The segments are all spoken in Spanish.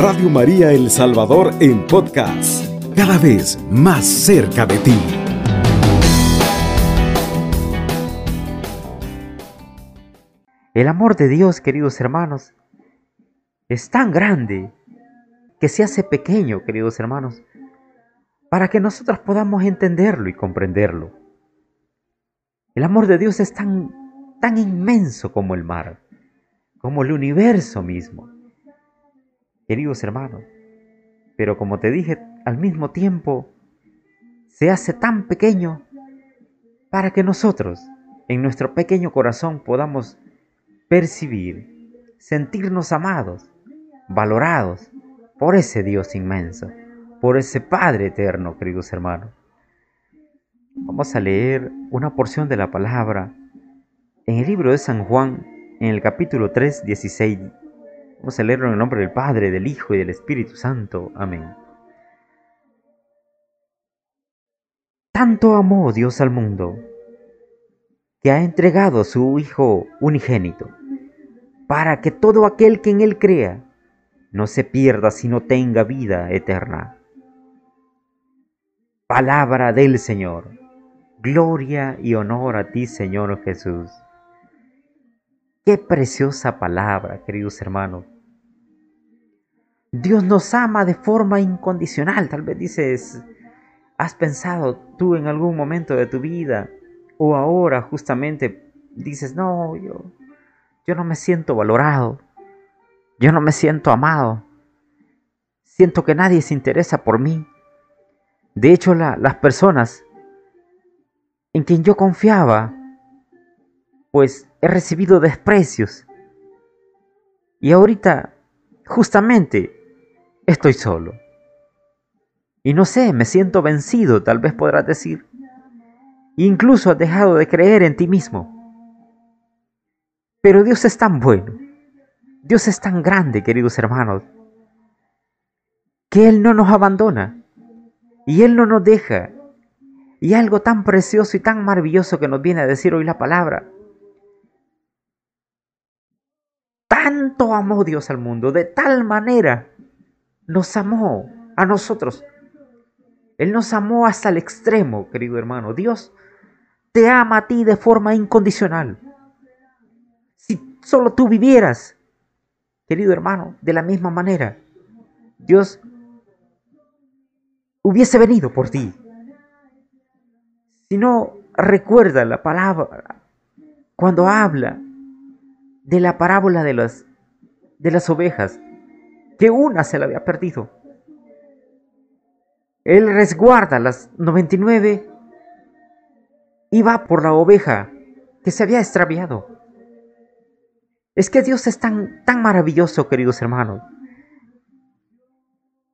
Radio María El Salvador en podcast, cada vez más cerca de ti. El amor de Dios, queridos hermanos, es tan grande que se hace pequeño, queridos hermanos, para que nosotros podamos entenderlo y comprenderlo. El amor de Dios es tan, tan inmenso como el mar, como el universo mismo. Queridos hermanos, pero como te dije, al mismo tiempo se hace tan pequeño para que nosotros, en nuestro pequeño corazón, podamos percibir, sentirnos amados, valorados por ese Dios inmenso, por ese Padre eterno, queridos hermanos. Vamos a leer una porción de la palabra en el libro de San Juan, en el capítulo 3, 16. Vamos a leerlo en el nombre del Padre, del Hijo y del Espíritu Santo. Amén. Tanto amó Dios al mundo que ha entregado su Hijo unigénito, para que todo aquel que en Él crea no se pierda, sino tenga vida eterna. Palabra del Señor. Gloria y honor a ti, Señor Jesús. Qué preciosa palabra, queridos hermanos. Dios nos ama de forma incondicional. Tal vez dices, has pensado tú en algún momento de tu vida o ahora justamente dices, no, yo, yo no me siento valorado. Yo no me siento amado. Siento que nadie se interesa por mí. De hecho, las personas en quien yo confiaba, pues he recibido desprecios. Y ahorita, justamente, estoy solo. Y no sé, me siento vencido, tal vez podrás decir. Incluso has dejado de creer en ti mismo. Pero Dios es tan bueno Dios es tan grande, queridos hermanos, que Él no nos abandona y Él no nos deja. Y algo tan precioso y tan maravilloso que nos viene a decir hoy la palabra. Tanto amó Dios al mundo, de tal manera nos amó a nosotros. Él nos amó hasta el extremo, querido hermano. Dios te ama a ti de forma incondicional. Si solo tú vivieras Querido hermano, de la misma manera, Dios hubiese venido por ti. Si no recuerda la palabra cuando habla de la parábola de las, de las ovejas, que una se la había perdido. Él resguarda las 99 y va por la oveja que se había extraviado. Es que Dios es tan, tan maravilloso, queridos hermanos,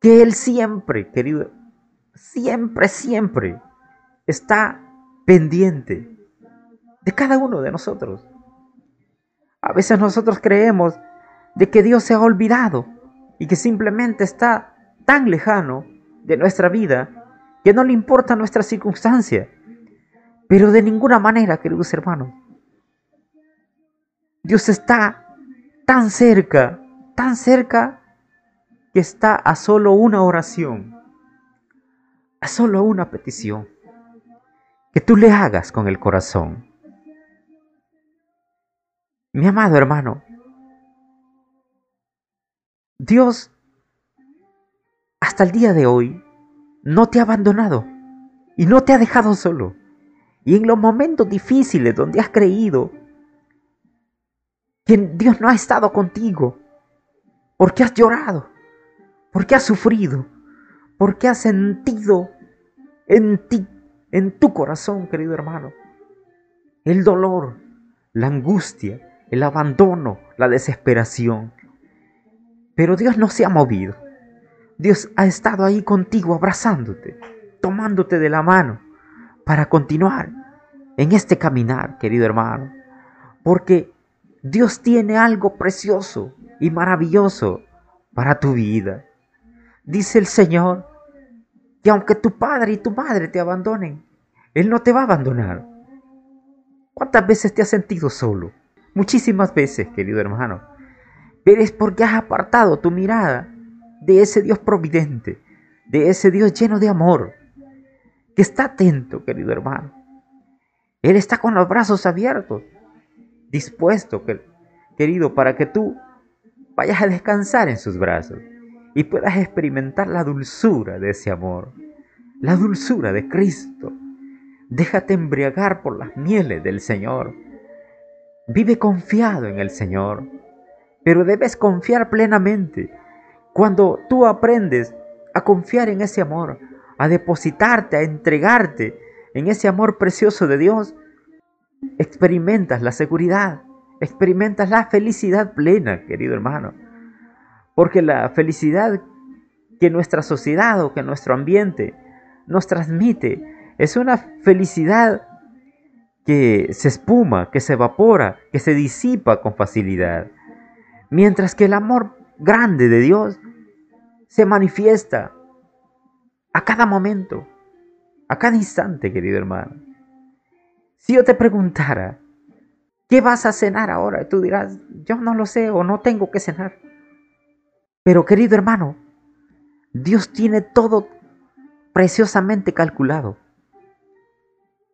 que Él siempre, querido, siempre, siempre está pendiente de cada uno de nosotros. A veces nosotros creemos de que Dios se ha olvidado y que simplemente está tan lejano de nuestra vida que no le importa nuestra circunstancia. Pero de ninguna manera, queridos hermanos, Dios está tan cerca, tan cerca, que está a solo una oración, a solo una petición, que tú le hagas con el corazón. Mi amado hermano, Dios hasta el día de hoy no te ha abandonado y no te ha dejado solo. Y en los momentos difíciles donde has creído que Dios no ha estado contigo, porque has llorado, porque has sufrido, porque has sentido en ti, en tu corazón, querido hermano, el dolor, la angustia, el abandono, la desesperación. Pero Dios no se ha movido. Dios ha estado ahí contigo, abrazándote, tomándote de la mano para continuar en este caminar, querido hermano. Porque Dios tiene algo precioso y maravilloso para tu vida. Dice el Señor que aunque tu padre y tu madre te abandonen, Él no te va a abandonar. ¿Cuántas veces te has sentido solo? Muchísimas veces, querido hermano. Pero es porque has apartado tu mirada de ese Dios providente, de ese Dios lleno de amor, que está atento, querido hermano. Él está con los brazos abiertos, dispuesto, querido, para que tú vayas a descansar en sus brazos y puedas experimentar la dulzura de ese amor, la dulzura de Cristo. Déjate embriagar por las mieles del Señor. Vive confiado en el Señor, pero debes confiar plenamente. Cuando tú aprendes a confiar en ese amor, a depositarte, a entregarte en ese amor precioso de Dios, experimentas la seguridad, experimentas la felicidad plena, querido hermano. Porque la felicidad que nuestra sociedad o que nuestro ambiente nos transmite es una felicidad que se espuma, que se evapora, que se disipa con facilidad. Mientras que el amor grande de Dios se manifiesta a cada momento, a cada instante, querido hermano. Si yo te preguntara, ¿qué vas a cenar ahora? Tú dirás, yo no lo sé o no tengo que cenar. Pero querido hermano, Dios tiene todo preciosamente calculado.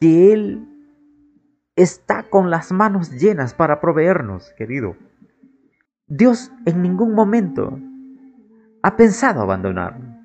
Que Él está con las manos llenas para proveernos, querido. Dios en ningún momento ha pensado abandonarnos.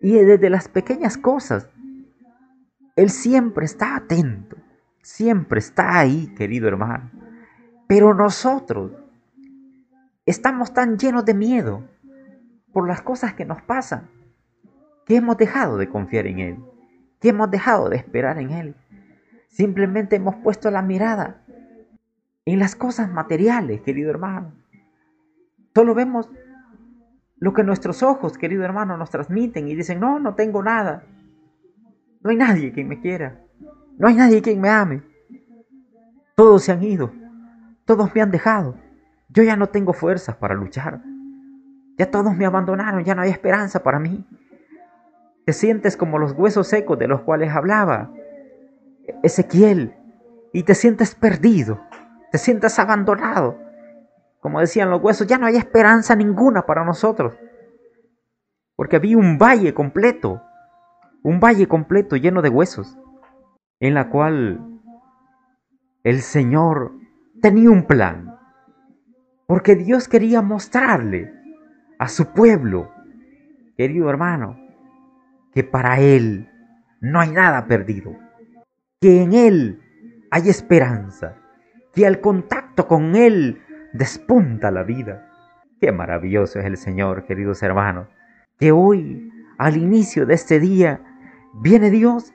Y desde las pequeñas cosas, Él siempre está atento, siempre está ahí, querido hermano. Pero nosotros estamos tan llenos de miedo por las cosas que nos pasan, que hemos dejado de confiar en Él, que hemos dejado de esperar en Él. Simplemente hemos puesto la mirada en las cosas materiales, querido hermano. Solo vemos lo que nuestros ojos, querido hermano, nos transmiten y dicen, no, no tengo nada. No hay nadie quien me quiera. No hay nadie quien me ame. Todos se han ido. Todos me han dejado. Yo ya no tengo fuerzas para luchar. Ya todos me abandonaron. Ya no hay esperanza para mí. Te sientes como los huesos secos de los cuales hablaba Ezequiel. Y te sientes perdido. Te sientes abandonado. Como decían los huesos, ya no hay esperanza ninguna para nosotros. Porque había un valle completo, un valle completo lleno de huesos, en la cual el Señor tenía un plan. Porque Dios quería mostrarle a su pueblo, querido hermano, que para Él no hay nada perdido, que en Él hay esperanza, que al contacto con Él despunta la vida. Qué maravilloso es el Señor, queridos hermanos, que hoy, al inicio de este día, viene Dios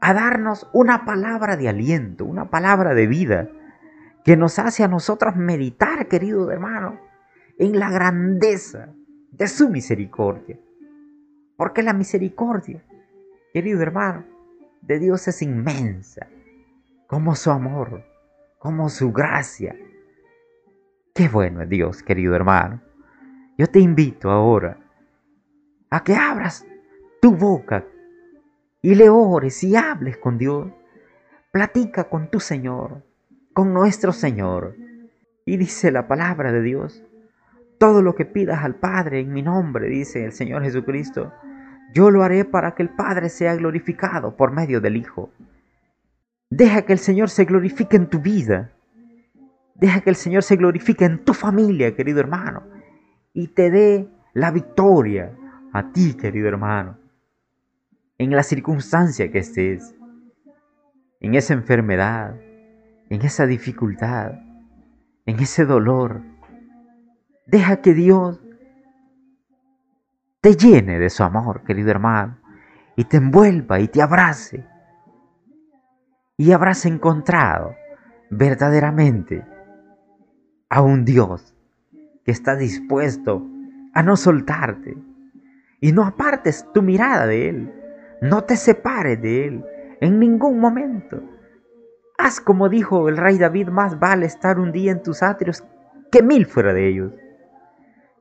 a darnos una palabra de aliento, una palabra de vida, que nos hace a nosotros meditar, queridos hermanos, en la grandeza de su misericordia. Porque la misericordia, querido hermano, de Dios es inmensa, como su amor, como su gracia, Qué bueno es Dios, querido hermano. Yo te invito ahora a que abras tu boca y le ores y hables con Dios. Platica con tu Señor, con nuestro Señor. Y dice la palabra de Dios, todo lo que pidas al Padre en mi nombre, dice el Señor Jesucristo, yo lo haré para que el Padre sea glorificado por medio del Hijo. Deja que el Señor se glorifique en tu vida. Deja que el Señor se glorifique en tu familia, querido hermano, y te dé la victoria a ti, querido hermano, en la circunstancia que estés, en esa enfermedad, en esa dificultad, en ese dolor. Deja que Dios te llene de su amor, querido hermano, y te envuelva y te abrace. Y habrás encontrado verdaderamente a un Dios que está dispuesto a no soltarte. Y no apartes tu mirada de Él. No te separes de Él en ningún momento. Haz como dijo el rey David, más vale estar un día en tus atrios que mil fuera de ellos.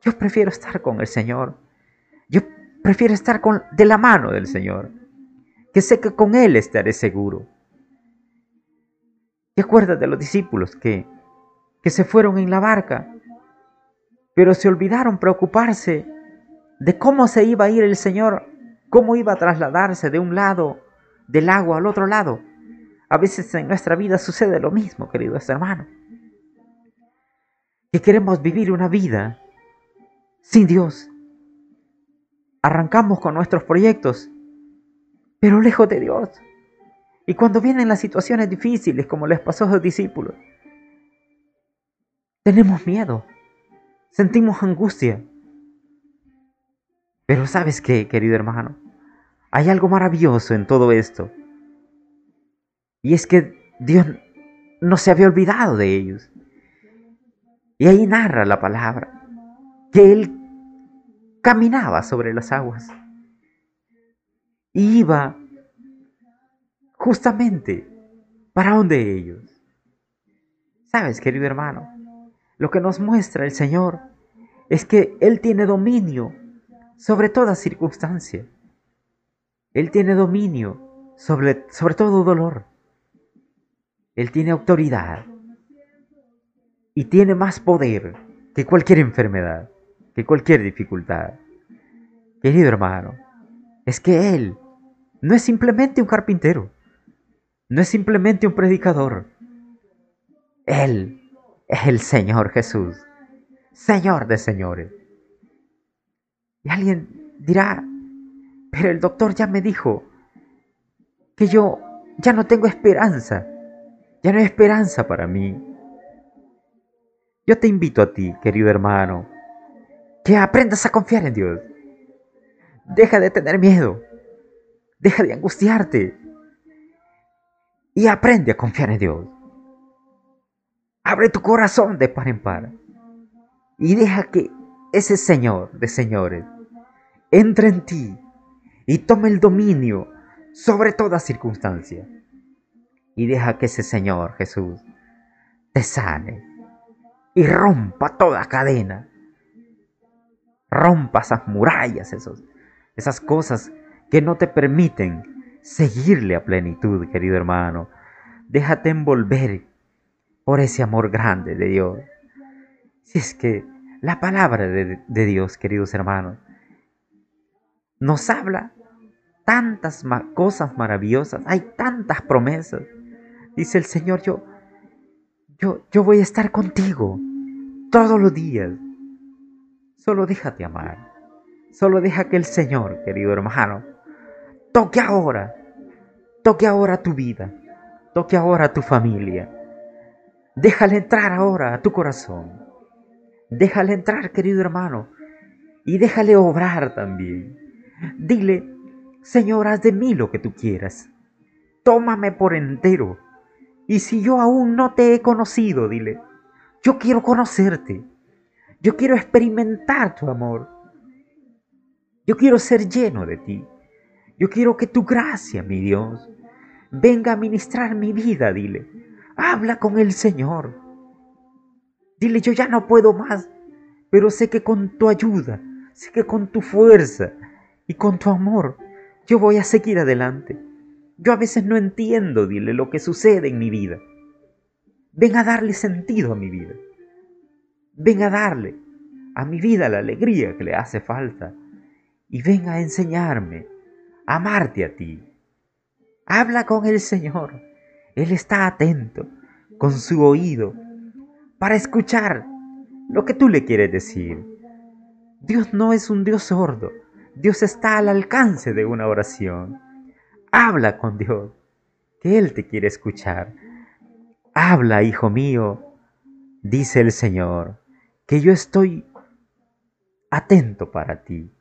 Yo prefiero estar con el Señor. Yo prefiero estar con, de la mano del Señor. Que sé que con Él estaré seguro. Y acuérdate de los discípulos que que se fueron en la barca, pero se olvidaron preocuparse de cómo se iba a ir el Señor, cómo iba a trasladarse de un lado del agua al otro lado. A veces en nuestra vida sucede lo mismo, queridos hermanos. Que queremos vivir una vida sin Dios. Arrancamos con nuestros proyectos, pero lejos de Dios. Y cuando vienen las situaciones difíciles, como les pasó a los discípulos, tenemos miedo, sentimos angustia. Pero sabes qué, querido hermano, hay algo maravilloso en todo esto. Y es que Dios no se había olvidado de ellos. Y ahí narra la palabra que Él caminaba sobre las aguas. Y iba justamente para donde ellos. Sabes, querido hermano, lo que nos muestra el Señor es que Él tiene dominio sobre toda circunstancia. Él tiene dominio sobre, sobre todo dolor. Él tiene autoridad y tiene más poder que cualquier enfermedad, que cualquier dificultad. Querido hermano, es que Él no es simplemente un carpintero, no es simplemente un predicador. Él es el Señor Jesús, Señor de señores. Y alguien dirá, pero el doctor ya me dijo que yo ya no tengo esperanza, ya no hay esperanza para mí. Yo te invito a ti, querido hermano, que aprendas a confiar en Dios. Deja de tener miedo, deja de angustiarte y aprende a confiar en Dios. Abre tu corazón de par en par y deja que ese Señor de señores entre en ti y tome el dominio sobre toda circunstancia. Y deja que ese Señor Jesús te sane y rompa toda cadena. Rompa esas murallas, esos, esas cosas que no te permiten seguirle a plenitud, querido hermano. Déjate envolver por ese amor grande de Dios. Si es que la palabra de, de Dios, queridos hermanos, nos habla tantas cosas maravillosas, hay tantas promesas. Dice el Señor, yo, yo, yo voy a estar contigo todos los días. Solo déjate amar. Solo deja que el Señor, querido hermano, toque ahora. Toque ahora tu vida. Toque ahora tu familia. Déjale entrar ahora a tu corazón. Déjale entrar, querido hermano. Y déjale obrar también. Dile, Señor, haz de mí lo que tú quieras. Tómame por entero. Y si yo aún no te he conocido, dile, yo quiero conocerte. Yo quiero experimentar tu amor. Yo quiero ser lleno de ti. Yo quiero que tu gracia, mi Dios, venga a ministrar mi vida, dile. Habla con el Señor. Dile, yo ya no puedo más, pero sé que con tu ayuda, sé que con tu fuerza, y con tu amor yo voy a seguir adelante. Yo a veces no entiendo, dile, lo que sucede en mi vida. Ven a darle sentido a mi vida. Ven a darle a mi vida la alegría que le hace falta. Y ven a enseñarme a amarte a ti. Habla con el Señor. Él está atento con su oído para escuchar lo que tú le quieres decir. Dios no es un Dios sordo. Dios está al alcance de una oración. Habla con Dios, que Él te quiere escuchar. Habla, hijo mío, dice el Señor, que yo estoy atento para ti.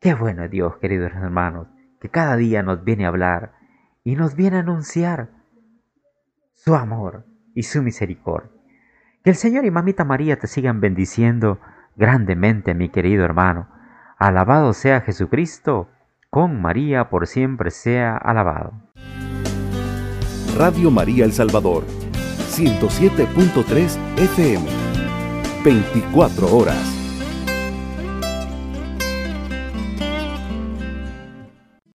Qué bueno Dios, queridos hermanos, que cada día nos viene a hablar y nos viene a anunciar su amor y su misericordia. Que el Señor y Mamita María te sigan bendiciendo grandemente, mi querido hermano Alabado sea Jesucristo, con María por siempre sea alabado. Radio María El Salvador, 107.3 FM, 24 horas.